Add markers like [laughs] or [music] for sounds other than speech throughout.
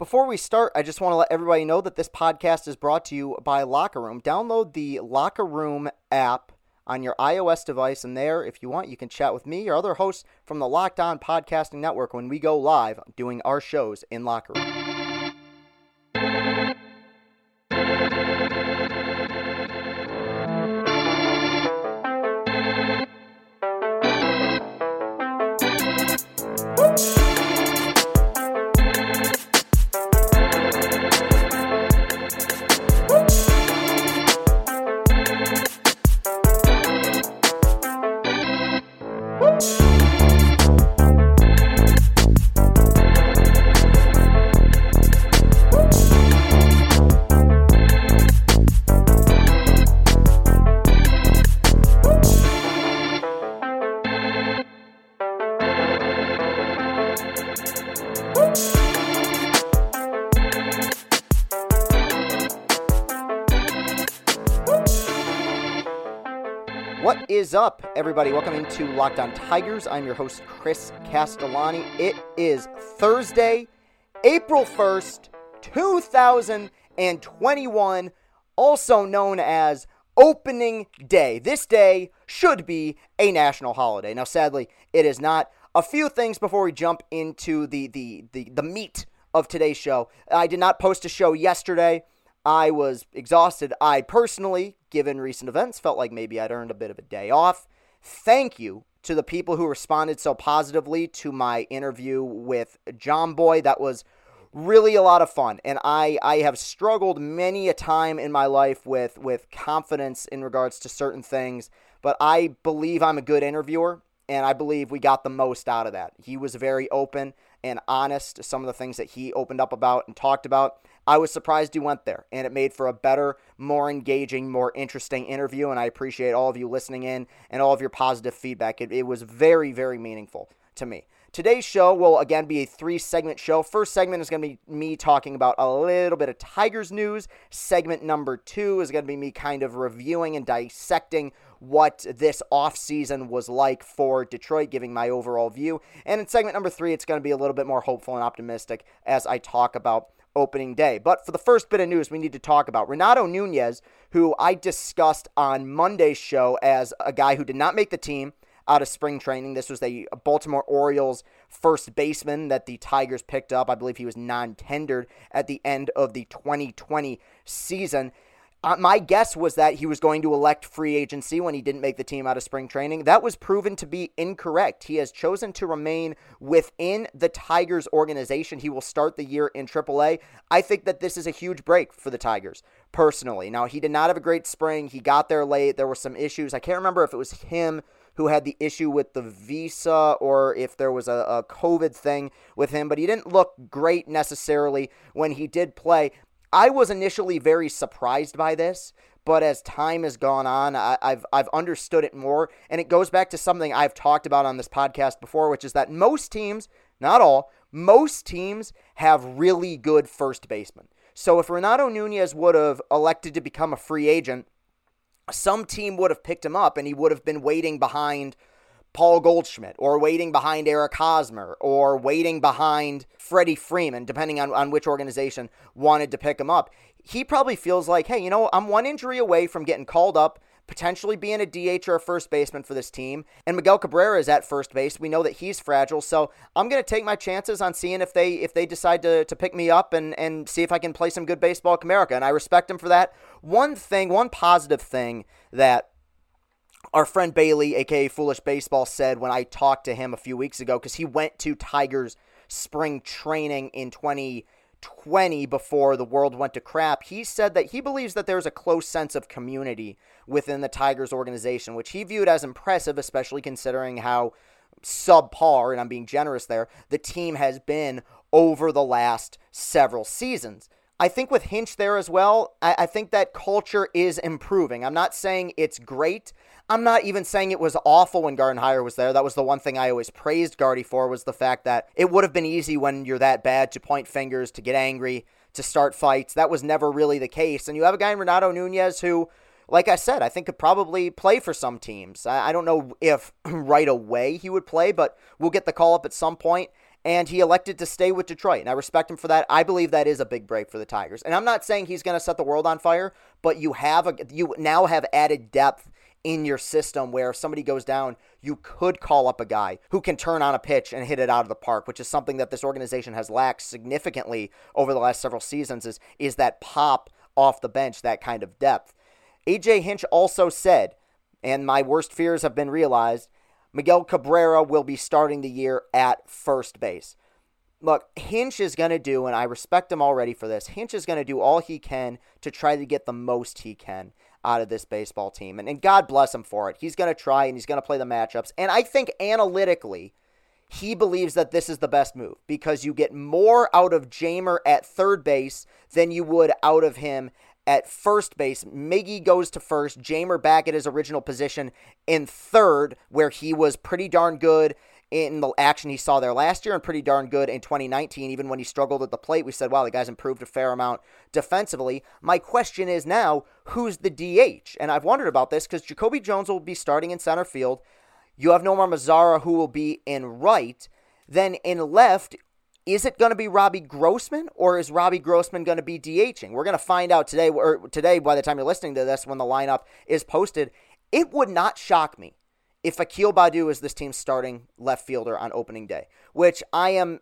Before we start, I just want to let everybody know that this podcast is brought to you by Locker Room. Download the Locker Room app on your iOS device, and there, if you want, you can chat with me or other hosts from the Locked On Podcasting Network when we go live doing our shows in Locker Room. Is up, everybody? Welcome into Locked On Tigers. I'm your host, Chris Castellani. It is Thursday, April 1st, 2021, also known as Opening Day. This day should be a national holiday. Now, sadly, it is not. A few things before we jump into the, the, the, the meat of today's show. I did not post a show yesterday. I was exhausted. I personally, given recent events, felt like maybe I'd earned a bit of a day off. Thank you to the people who responded so positively to my interview with John Boy. That was really a lot of fun. And I, I have struggled many a time in my life with, with confidence in regards to certain things, but I believe I'm a good interviewer, and I believe we got the most out of that. He was very open and honest, some of the things that he opened up about and talked about. I was surprised he went there, and it made for a better, more engaging, more interesting interview. And I appreciate all of you listening in and all of your positive feedback. It, it was very, very meaningful to me. Today's show will again be a three segment show. First segment is going to be me talking about a little bit of Tigers news. Segment number two is going to be me kind of reviewing and dissecting what this offseason was like for Detroit, giving my overall view. And in segment number three, it's going to be a little bit more hopeful and optimistic as I talk about opening day. But for the first bit of news, we need to talk about Renato Nunez, who I discussed on Monday's show as a guy who did not make the team out of spring training. This was the Baltimore Orioles first baseman that the Tigers picked up. I believe he was non tendered at the end of the 2020 season. Uh, my guess was that he was going to elect free agency when he didn't make the team out of spring training. That was proven to be incorrect. He has chosen to remain within the Tigers organization. He will start the year in AAA. I think that this is a huge break for the Tigers, personally. Now, he did not have a great spring. He got there late. There were some issues. I can't remember if it was him who had the issue with the visa or if there was a, a COVID thing with him, but he didn't look great necessarily when he did play. I was initially very surprised by this, but as time has gone on, I, have I've understood it more, and it goes back to something I've talked about on this podcast before, which is that most teams, not all, most teams have really good first basemen. So if Renato Nunez would have elected to become a free agent, some team would have picked him up, and he would have been waiting behind Paul Goldschmidt or waiting behind Eric Hosmer or waiting behind Freddie Freeman, depending on, on which organization wanted to pick him up. He probably feels like, hey, you know, I'm one injury away from getting called up, potentially being a DH or a first baseman for this team. And Miguel Cabrera is at first base. We know that he's fragile. So I'm gonna take my chances on seeing if they if they decide to, to pick me up and, and see if I can play some good baseball at Comerica. And I respect him for that. One thing, one positive thing that our friend Bailey, aka Foolish Baseball, said when I talked to him a few weeks ago because he went to Tigers spring training in 2020 before the world went to crap. He said that he believes that there's a close sense of community within the Tigers organization, which he viewed as impressive, especially considering how subpar, and I'm being generous there, the team has been over the last several seasons. I think with Hinch there as well, I, I, think that culture is improving. I'm not saying it's great. I'm not even saying it was awful when Gardenhire was there. That was the one thing I always praised Gardy for was the fact that it would have been easy when you're that bad to point fingers, to get angry, to start fights. That was never really the case. And you have a guy in Renato Nunez who, like I said, I think could probably play for some teams. I, I don't know if [clears throat] right away he would play, but we'll get the call up at some point. And he elected to stay with Detroit. And I respect him for that. I believe that is a big break for the Tigers. And I'm not saying he's going to set the world on fire, but you have a you now have added depth in your system where if somebody goes down, you could call up a guy who can turn on a pitch and hit it out of the park, which is something that this organization has lacked significantly over the last several seasons is is that pop off the bench, that kind of depth. AJ Hinch also said, and my worst fears have been realized, Miguel Cabrera will be starting the year at first base. Look, Hinch is going to do, and I respect him already for this, Hinch is going to do all he can to try to get the most he can out of this baseball team. And, and God bless him for it. He's going to try and he's going to play the matchups. And I think analytically, he believes that this is the best move because you get more out of Jeimer at third base than you would out of him at first base. Miggy goes to first. Jeimer back at his original position in third, where he was pretty darn good in the action he saw there last year and pretty darn good in 2019. Even when he struggled at the plate, we said, wow, the guy's improved a fair amount defensively. My question is now, who's the DH? And I've wondered about this because Jacoby Jones will be starting in center field. You have Nomar Mazara, who will be in right. Then in left, is it going to be Robbie Grossman or is Robbie Grossman going to be DHing? We're going to find out today, or today by the time you're listening to this, when the lineup is posted. It would not shock me if Akil Baddoo is this team's starting left fielder on opening day, which I am,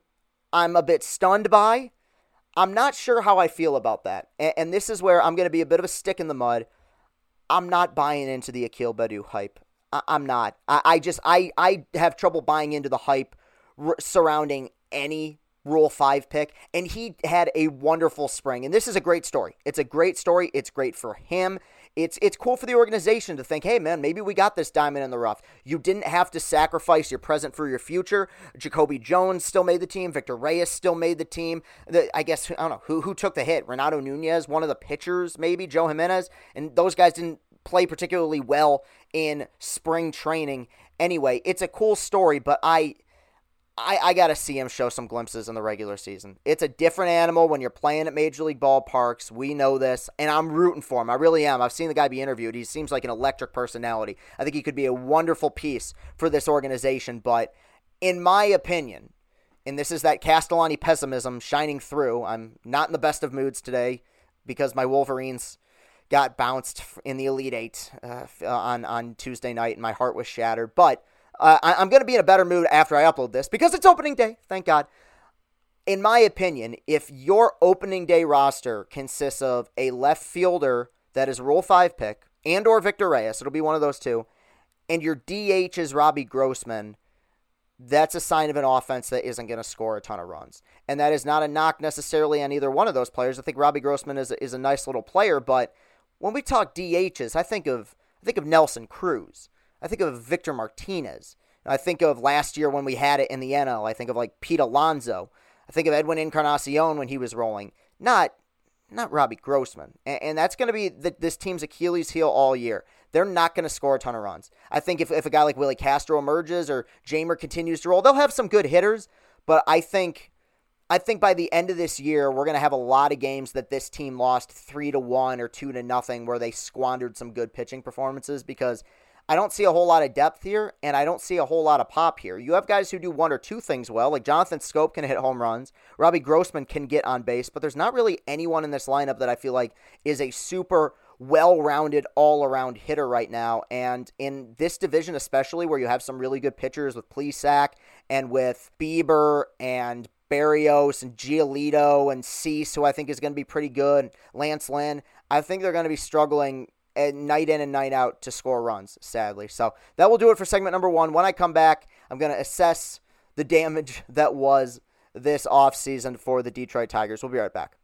I'm a bit stunned by. I'm not sure how I feel about that, and, and this is where I'm going to be a bit of a stick in the mud. I'm not buying into the Akil Baddoo hype. I, am not. I, I, just I I have trouble buying into the hype r- surrounding any Rule 5 pick, and he had a wonderful spring. And this is a great story. It's a great story. It's great for him. It's it's cool for the organization to think, hey man, maybe we got this diamond in the rough. You didn't have to sacrifice your present for your future. Jacoby Jones still made the team. Victor Reyes still made the team. The, I guess I don't know who who took the hit. Renato Nunez, one of the pitchers, maybe Joe Jimenez, and those guys didn't play particularly well in spring training. Anyway, it's a cool story, but I I, I got to see him show some glimpses in the regular season. It's a different animal when you're playing at major league ballparks. We know this, and I'm rooting for him. I really am. I've seen the guy be interviewed. He seems like an electric personality. I think he could be a wonderful piece for this organization. But in my opinion, and this is that Castellani pessimism shining through, I'm not in the best of moods today because my Wolverines got bounced in the Elite Eight uh, on on Tuesday night, and my heart was shattered. But uh, I, am going to be in a better mood after I upload this because it's opening day. Thank God. In my opinion, if your opening day roster consists of a left fielder that is Rule 5 pick and or Victor Reyes, it'll be one of those two, and your DH is Robbie Grossman, that's a sign of an offense that isn't going to score a ton of runs. And that is not a knock necessarily on either one of those players. I think Robbie Grossman is a, is a nice little player, but when we talk DHs, I think of I think of Nelson Cruz. I think of Victor Martinez. I think of last year when we had it in the NL. I think of like Pete Alonso. I think of Edwin Encarnacion when he was rolling. Not not Robbie Grossman. And, and that's going to be the, this team's Achilles heel all year. They're not going to score a ton of runs. I think if, if a guy like Willi Castro emerges or Jeimer continues to roll, they'll have some good hitters. But I think I think by the end of this year, we're going to have a lot of games that this team lost three to one or two to nothing, where they squandered some good pitching performances because I don't see a whole lot of depth here, and I don't see a whole lot of pop here. You have guys who do one or two things well, like Jonathan Schoop can hit home runs, Robbie Grossman can get on base, but there's not really anyone in this lineup that I feel like is a super well rounded, all around hitter right now. And in this division, especially where you have some really good pitchers with Plesac and with Bieber and Berrios and Giolito and Cease, who I think is going to be pretty good, Lance Lynn, I think they're going to be struggling night in and night out to score runs, sadly. So that will do it for segment number one. When I come back, I'm going to assess the damage [laughs] that was this offseason for the Detroit Tigers. We'll be right back.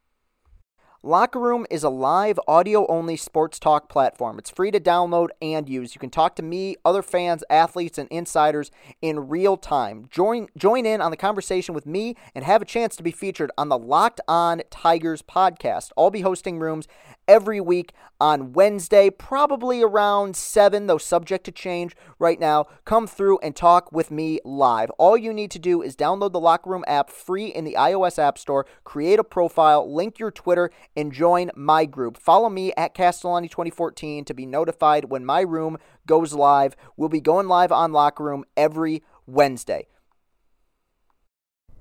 Locker Room is a live audio only sports talk platform. It's free to download and use. You can talk to me, other fans, athletes, and insiders in real time. Join join in on the conversation with me and have a chance to be featured on the Locked On Tigers podcast. I'll be hosting rooms every week on Wednesday, probably around 7, though subject to change right now. Come through and talk with me live. All you need to do is download the Locker Room app free in the iOS App Store, create a profile, link your Twitter, and join my group. Follow me at Castellani2014 to be notified when my room goes live. We'll be going live on Locker Room every Wednesday.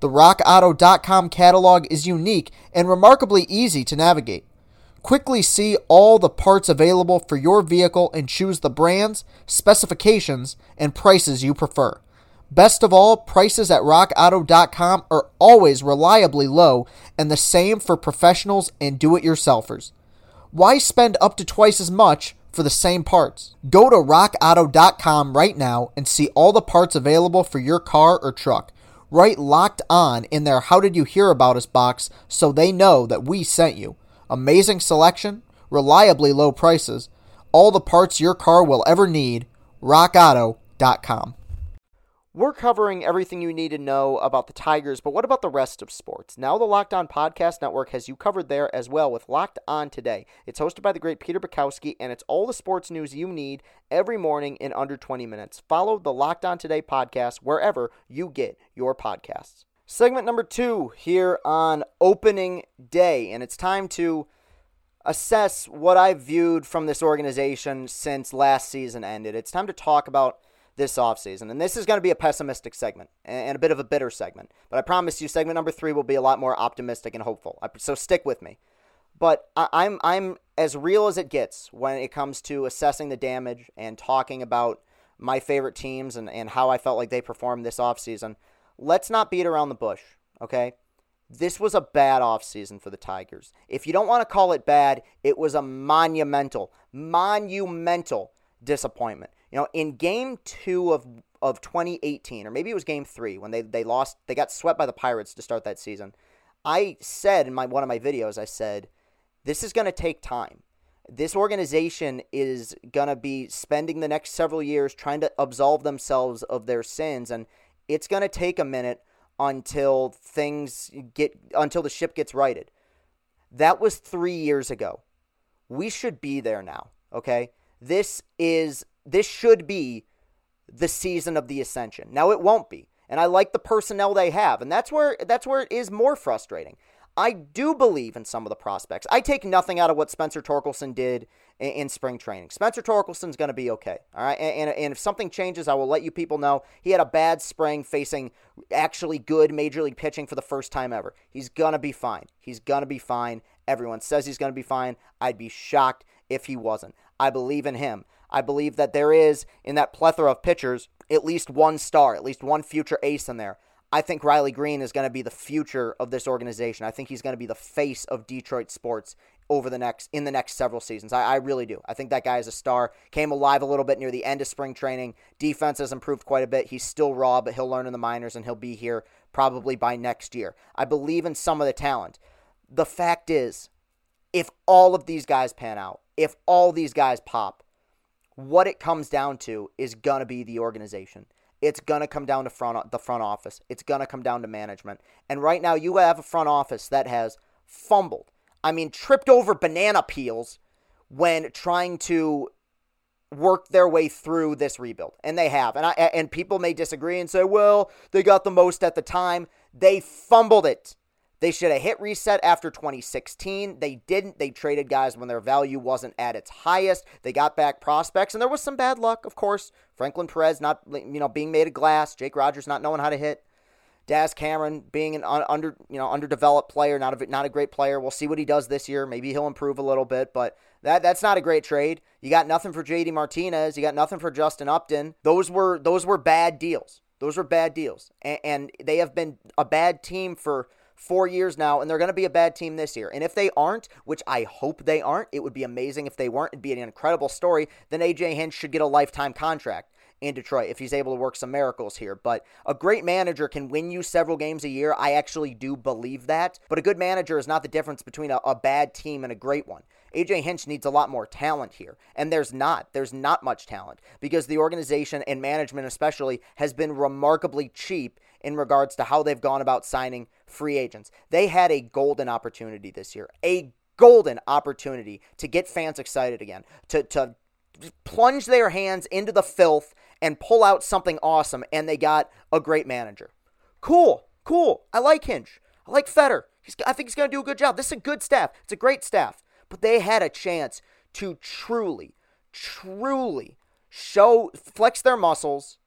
The rockauto.com catalog is unique and remarkably easy to navigate. Quickly see all the parts available for your vehicle and choose the brands, specifications, and prices you prefer. Best of all, prices at rockauto.com are always reliably low and the same for professionals and do it yourselfers. Why spend up to twice as much for the same parts? Go to rockauto.com right now and see all the parts available for your car or truck. Write locked on in their How Did You Hear About Us box so they know that we sent you. Amazing selection, reliably low prices, all the parts your car will ever need. RockAuto.com. We're covering everything you need to know about the Tigers, but what about the rest of sports? Now, the Locked On Podcast Network has you covered there as well with Locked On Today. It's hosted by the great Peter Bukowski, and it's all the sports news you need every morning in under 20 minutes. Follow the Locked On Today podcast wherever you get your podcasts. Segment number two here on opening day, and it's time to assess what I've viewed from this organization since last season ended. It's time to talk about this offseason. And this is going to be a pessimistic segment and a bit of a bitter segment. But I promise you, segment number three will be a lot more optimistic and hopeful. So stick with me. But I'm I'm as real as it gets when it comes to assessing the damage and talking about my favorite teams and, and how I felt like they performed this offseason. Let's not beat around the bush, okay? This was a bad offseason for the Tigers. If you don't want to call it bad, it was a monumental, monumental disappointment. You know, in game two of of 2018, or maybe it was game three when they, they lost, they got swept by the Pirates to start that season. I said in my one of my videos, I said, this is going to take time. This organization is going to be spending the next several years trying to absolve themselves of their sins, and it's going to take a minute until things get until the ship gets righted. That was three years ago. We should be there now. Okay, this is this should be the season of the ascension. Now it won't be. And I like the personnel they have, and that's where that's where it is more frustrating. I do believe in some of the prospects. I take nothing out of what Spencer Torkelson did in, in spring training. Spencer Torkelson's going to be okay. All right. And, and, and, if something changes, I will let you people know. He had a bad spring facing actually good major league pitching for the first time ever. He's going to be fine. He's going to be fine. Everyone says he's going to be fine. I'd be shocked if he wasn't. I believe in him. I believe that there is, in that plethora of pitchers, at least one star, at least one future ace in there. I think Riley Greene is going to be the future of this organization. I think he's going to be the face of Detroit sports over the next in the next several seasons. I, I, really do. I think that guy is a star. Came alive a little bit near the end of spring training. Defense has improved quite a bit. He's still raw, but he'll learn in the minors and he'll be here probably by next year. I believe in some of the talent. The fact is, if all of these guys pan out, if all these guys pop, what it comes down to is going to be the organization. It's going to come down to front the front office. It's going to come down to management. And right now you have a front office that has fumbled. I mean, tripped over banana peels when trying to work their way through this rebuild. And they have. And I and people may disagree and say, "Well, they got the most at the time." They fumbled it. They should have hit reset after 2016. They didn't. They traded guys when their value wasn't at its highest. They got back prospects, and there was some bad luck, of course. Franklin Perez not, you know, being made of glass. Jake Rogers not knowing how to hit. Daz Cameron being an under, you know, underdeveloped player, not a not a great player. We'll see what he does this year. Maybe he'll improve a little bit, but that that's not a great trade. You got nothing for JD Martinez. You got nothing for Justin Upton. Those were those were bad deals. Those were bad deals, and, and they have been a bad team for four years now, and they're going to be a bad team this year. And if they aren't, which I hope they aren't, it would be amazing if they weren't. It'd be an incredible story. Then AJ Hinch should get a lifetime contract in Detroit if he's able to work some miracles here. But a great manager can win you several games a year. I actually do believe that. But a good manager is not the difference between a, a bad team and a great one. AJ Hinch needs a lot more talent here. And there's not. There's not much talent because the organization and management, especially, has been remarkably cheap in regards to how they've gone about signing free agents. They had a golden opportunity this year, a golden opportunity to get fans excited again, to, to plunge their hands into the filth and pull out something awesome, and they got a great manager. Cool, cool. I like Hinch. I like Fetter. He's, I think he's going to do a good job. This is a good staff. It's a great staff. But they had a chance to truly, truly show, flex their muscles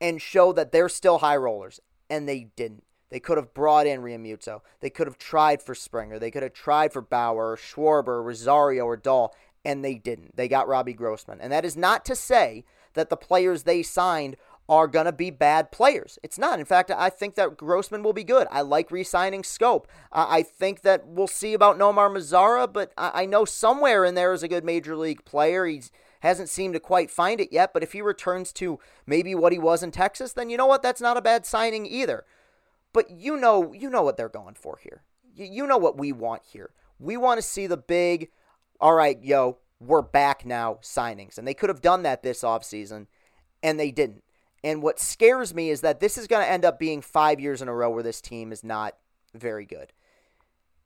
and show that they're still high rollers. And they didn't. They could have brought in Realmuto. They could have tried for Springer. They could have tried for Bauer, or Schwarber, or Rosario, or Dahl, and they didn't. They got Robbie Grossman. And that is not to say that the players they signed are going to be bad players. It's not. In fact, I think that Grossman will be good. I like re signing Schoop. I think that we'll see about Nomar Mazara, but I know somewhere in there is a good major league player. He hasn't seemed to quite find it yet, but if he returns to maybe what he was in Texas, then you know what? That's not a bad signing either. But you know, you know what they're going for here. You know what we want here. We want to see the big, all right, yo, we're back now signings. And they could have done that this offseason, and they didn't. And what scares me is that this is going to end up being five years in a row where this team is not very good.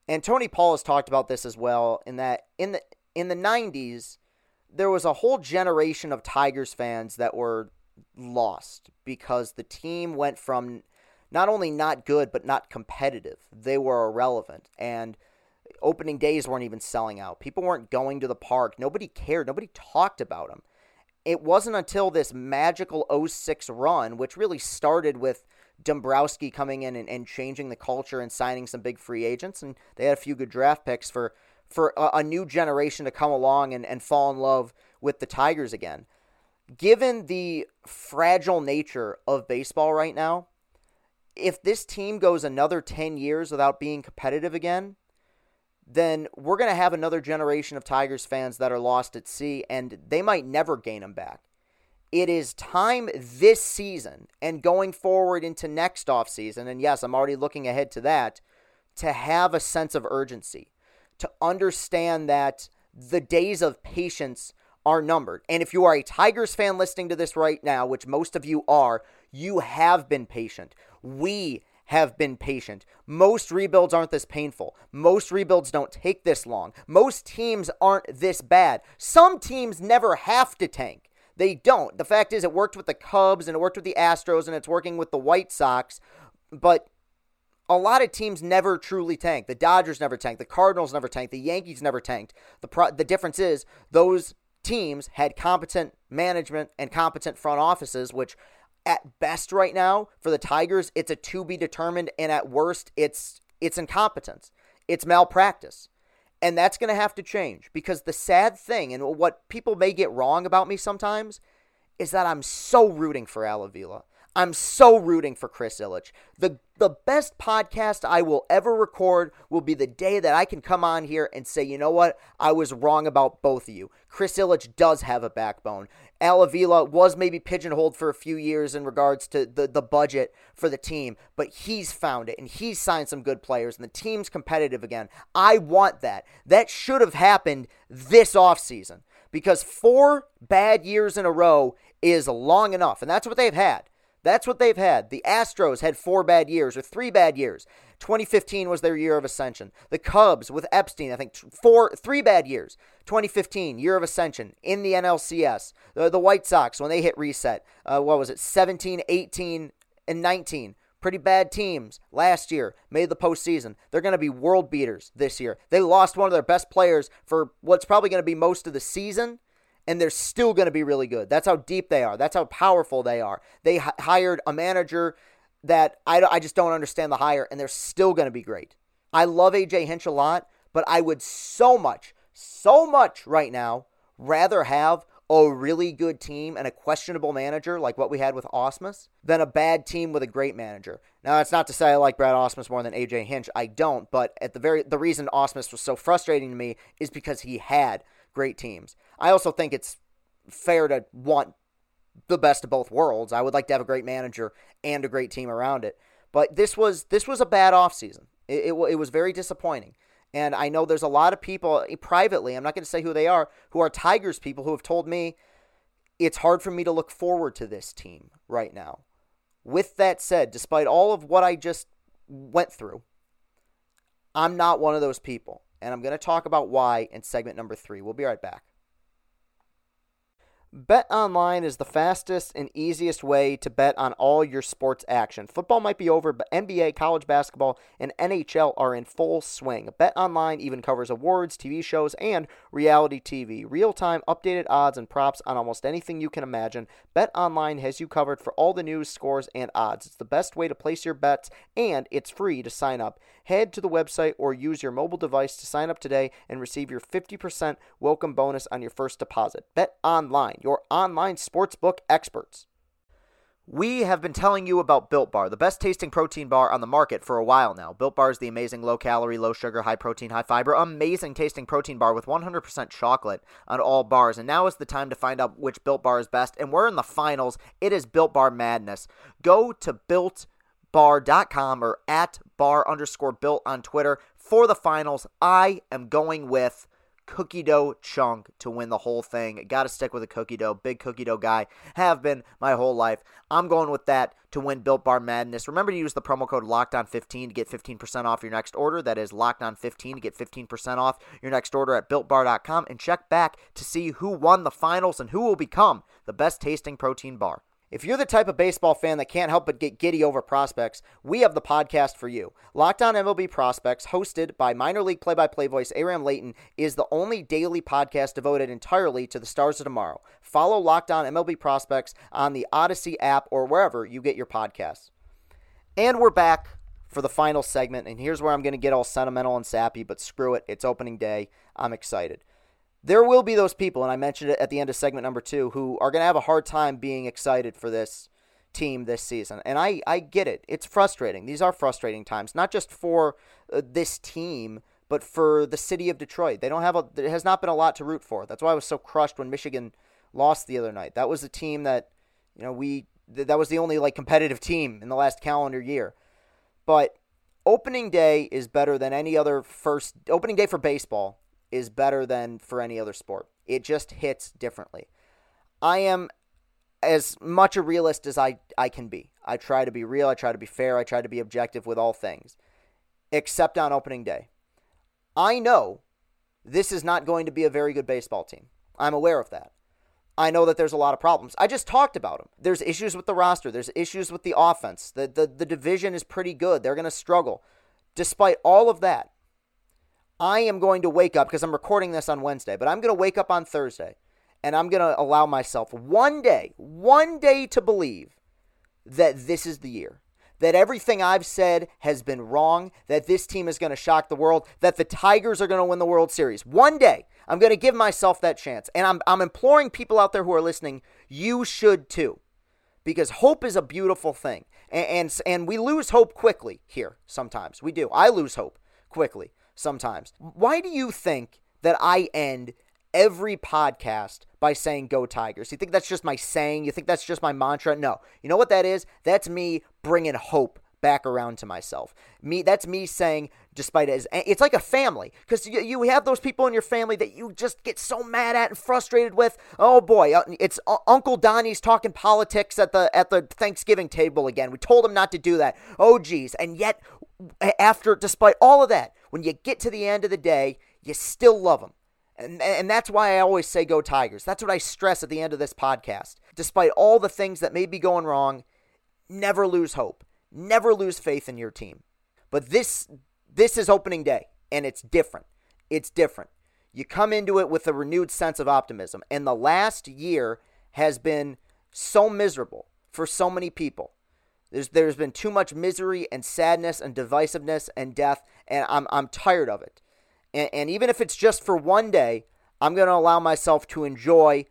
And Tony Paul has talked about this as well. In that in the in the '90s, there was a whole generation of Tigers fans that were lost because the team went from not only not good but not competitive. They were irrelevant and opening days weren't even selling out. People weren't going to the park. Nobody cared. Nobody talked about them it wasn't until this magical 06 run, which really started with Dombrowski coming in and, and changing the culture and signing some big free agents, and they had a few good draft picks for for a, a new generation to come along and, and fall in love with the Tigers again. Given the fragile nature of baseball right now, if this team goes another 10 years without being competitive again, then we're going to have another generation of Tigers fans that are lost at sea, and they might never gain them back. It is time this season and going forward into next offseason, and yes, I'm already looking ahead to that, to have a sense of urgency, to understand that the days of patience are numbered. And if you are a Tigers fan listening to this right now, which most of you are, you have been patient. We have been patient. Most rebuilds aren't this painful. Most rebuilds don't take this long. Most teams aren't this bad. Some teams never have to tank. They don't. The fact is, it worked with the Cubs and it worked with the Astros and it's working with the White Sox. But a lot of teams never truly tank. The Dodgers never tanked. The Cardinals never tanked. The Yankees never tanked. The, pro- the difference is those teams had competent management and competent front offices, which at best right now for the Tigers, it's a to be determined, and at worst, it's it's incompetence, it's malpractice. And that's going to have to change because the sad thing, and what people may get wrong about me sometimes, is that I'm so rooting for Al Avila. I'm so rooting for Chris Ilitch. The the best podcast I will ever record will be the day that I can come on here and say, you know what, I was wrong about both of you. Chris Ilitch does have a backbone. Al Avila was maybe pigeonholed for a few years in regards to the, the budget for the team, but he's found it and he's signed some good players and the team's competitive again. I want that. That should have happened this offseason because four bad years in a row is long enough, and that's what they've had. That's what they've had. The Astros had four bad years or three bad years. 2015 was their year of ascension. The Cubs with Epstein, I think four, three bad years. 2015, year of ascension in the NLCS. The, the White Sox when they hit reset, uh, what was it? 17, 18, and 19. Pretty bad teams last year made the postseason. They're going to be world beaters this year. They lost one of their best players for what's probably going to be most of the season and they're still going to be really good. That's how deep they are. That's how powerful they are. They h- hired a manager that I, I just don't understand the hire, and they're still going to be great. I love AJ Hinch a lot, but I would so much, so much right now rather have a really good team and a questionable manager like what we had with Ausmus than a bad team with a great manager. Now that's not to say I like Brad Ausmus more than AJ Hinch. I don't, but at the very the reason Ausmus was so frustrating to me is because he had great teams. I also think it's fair to want the best of both worlds. I would like to have a great manager and a great team around it. But this was this was a bad offseason. It, it, it was very disappointing. And I know there's a lot of people eh, privately, I'm not going to say who they are, who are Tigers people who have told me it's hard for me to look forward to this team right now. With that said, despite all of what I just went through, I'm not one of those people. And I'm going to talk about why in segment number three. We'll be right back. Bet online is the fastest and easiest way to bet on all your sports action. Football might be over, but NBA, college basketball, and NHL are in full swing. Bet online even covers awards, TV shows, and reality TV. Real time, updated odds and props on almost anything you can imagine. Bet online has you covered for all the news, scores, and odds. It's the best way to place your bets, and it's free to sign up. Head to the website or use your mobile device to sign up today and receive your 50% welcome bonus on your first deposit. Bet online your online sportsbook experts. We have been telling you about Built Bar, the best tasting protein bar on the market for a while now. Built Bar is the amazing low calorie, low sugar, high protein, high fiber, amazing tasting protein bar with 100% chocolate on all bars. And now is the time to find out which Built Bar is best. And we're in the finals. It is Built Bar Madness. Go to builtbar.com or at bar underscore built on Twitter for the finals. I am going with cookie dough chunk to win the whole thing. Got to stick with a cookie dough. Big cookie dough guy. Have been my whole life. I'm going with that to win Built Bar Madness. Remember to use the promo code LOCKEDON15 to get 15% off your next order. That is LOCKEDON15 to get 15% off your next order at BuiltBar.com. And check back to see who won the finals and who will become the best tasting protein bar. If you're the type of baseball fan that can't help but get giddy over prospects, we have the podcast for you. Locked On MLB Prospects, hosted by minor league play by play voice Aram Leighton, is the only daily podcast devoted entirely to the stars of tomorrow. Follow Locked On MLB Prospects on the Odyssey app or wherever you get your podcasts. And we're back for the final segment, and here's where I'm going to get all sentimental and sappy, but screw it. It's opening day. I'm excited there will be those people, and I mentioned it at the end of segment number two, who are going to have a hard time being excited for this team this season. And I, I get it. It's frustrating. These are frustrating times, not just for uh, this team, but for the city of Detroit. They don't have a, there has not been a lot to root for. That's why I was so crushed when Michigan lost the other night. That was a team that, you know, we, that was the only like competitive team in the last calendar year. But opening day is better than any other first, opening day for baseball is better than for any other sport. It just hits differently. I am as much a realist as I, I can be. I try to be real, I try to be fair, I try to be objective with all things, except on opening day. I know this is not going to be a very good baseball team. I'm aware of that. I know that there's a lot of problems. I just talked about them. There's issues with the roster, there's issues with the offense. The, the, the division is pretty good. They're going to struggle. Despite all of that, I am going to wake up because I'm recording this on Wednesday, but I'm going to wake up on Thursday and I'm going to allow myself one day, one day to believe that this is the year. That everything I've said has been wrong, that this team is going to shock the world, that the Tigers are going to win the World Series. One day, I'm going to give myself that chance. And I'm, I'm imploring people out there who are listening, you should too. Because hope is a beautiful thing. And, and, and we lose hope quickly here sometimes. We do. I lose hope quickly sometimes. Why do you think that I end every podcast by saying go Tigers? You think that's just my saying? You think that's just my mantra? No. You know what that is? That's me bringing hope back around to myself. Me that's me saying despite it as it's like a family because you, you have those people in your family that you just get so mad at and frustrated with. Oh boy, uh, it's Uncle Donnie's talking politics at the at the Thanksgiving table again. We told him not to do that. Oh geez, and yet after despite all of that, when you get to the end of the day, you still love them. And, and that's why I always say go Tigers. That's what I stress at the end of this podcast. Despite all the things that may be going wrong, never lose hope. Never lose faith in your team. But this this is opening day and it's different. It's different. You come into it with a renewed sense of optimism. And the last year has been so miserable for so many people. There's there's been too much misery and sadness and divisiveness and death, and I'm I'm tired of it. And, and even if it's just for one day, I'm going to allow myself to enjoy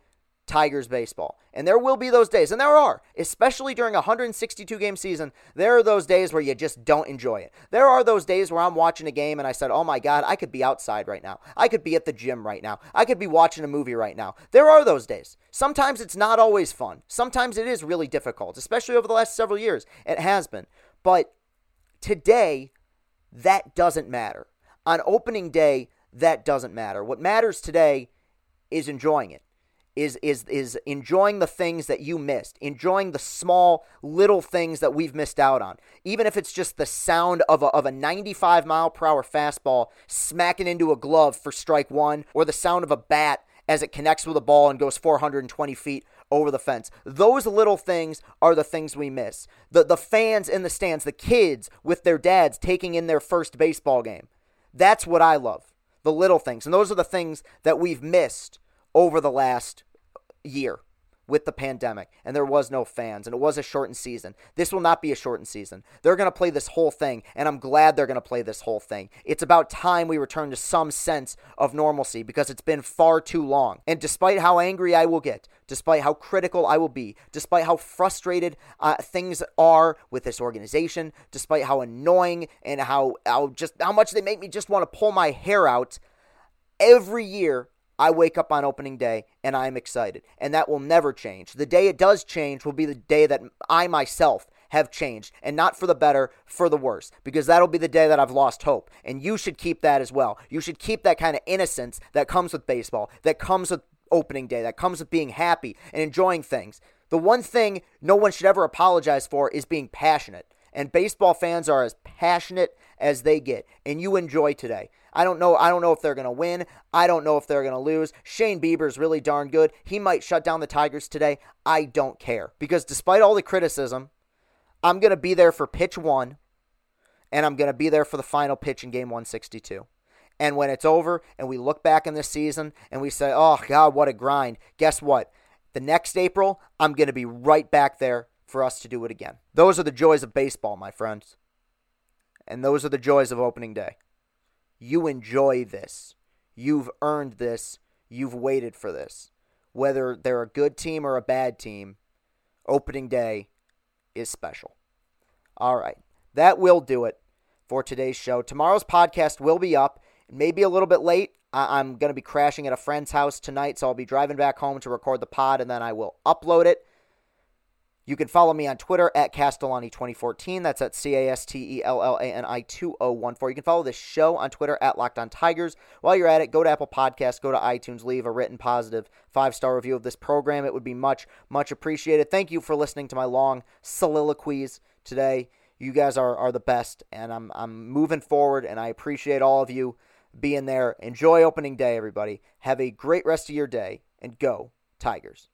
Tigers baseball. And there will be those days, and there are, especially during a 162 game season, there are those days where you just don't enjoy it. There are those days where I'm watching a game and I said, oh my God, I could be outside right now. I could be at the gym right now. I could be watching a movie right now. There are those days. Sometimes it's not always fun. Sometimes it is really difficult, especially over the last several years. It has been. But today, that doesn't matter. On opening day, that doesn't matter. What matters today is enjoying it is is is enjoying the things that you missed, enjoying the small little things that we've missed out on. Even if it's just the sound of a, of a 95 mile per hour fastball smacking into a glove for strike one, or the sound of a bat as it connects with a ball and goes 420 feet over the fence. Those little things are the things we miss. The the fans in the stands, the kids with their dads taking in their first baseball game. That's what I love. The little things. And those are the things that we've missed over the last year with the pandemic and there was no fans and it was a shortened season. This will not be a shortened season. They're going to play this whole thing and I'm glad they're going to play this whole thing. It's about time we return to some sense of normalcy because it's been far too long. And despite how angry I will get, despite how critical I will be, despite how frustrated uh, things are with this organization, despite how annoying and how, how just how much they make me just want to pull my hair out, every year I wake up on opening day and I'm excited. And that will never change. The day it does change will be the day that I myself have changed and not for the better, for the worse, because that'll be the day that I've lost hope. And you should keep that as well. You should keep that kind of innocence that comes with baseball, that comes with opening day, that comes with being happy and enjoying things. The one thing no one should ever apologize for is being passionate. And baseball fans are as passionate as they get. And you enjoy today. I don't know. I don't know if they're going to win. I don't know if they're going to lose. Shane Bieber's really darn good. He might shut down the Tigers today. I don't care because despite all the criticism, I'm going to be there for pitch 1 and I'm going to be there for the final pitch in game 162. And when it's over and we look back in this season and we say, "Oh god, what a grind." Guess what? The next April, I'm going to be right back there for us to do it again. Those are the joys of baseball, my friends. And those are the joys of opening day. You enjoy this. You've earned this. You've waited for this. Whether they're a good team or a bad team, opening day is special. All right. That will do it for today's show. Tomorrow's podcast will be up, maybe a little bit late. I'm going to be crashing at a friend's house tonight, so I'll be driving back home to record the pod, and then I will upload it. You can follow me on Twitter at Castellani2014. That's at C A S T E L L A N I 2014. You can follow this show on Twitter at Locked On Tigers. While you're at it, go to Apple Podcasts, go to iTunes, leave a written positive five star review of this program. It would be much, much appreciated. Thank you for listening to my long soliloquies today. You guys are, are the best, and I'm, I'm moving forward, and I appreciate all of you being there. Enjoy opening day, everybody. Have a great rest of your day, and go, Tigers.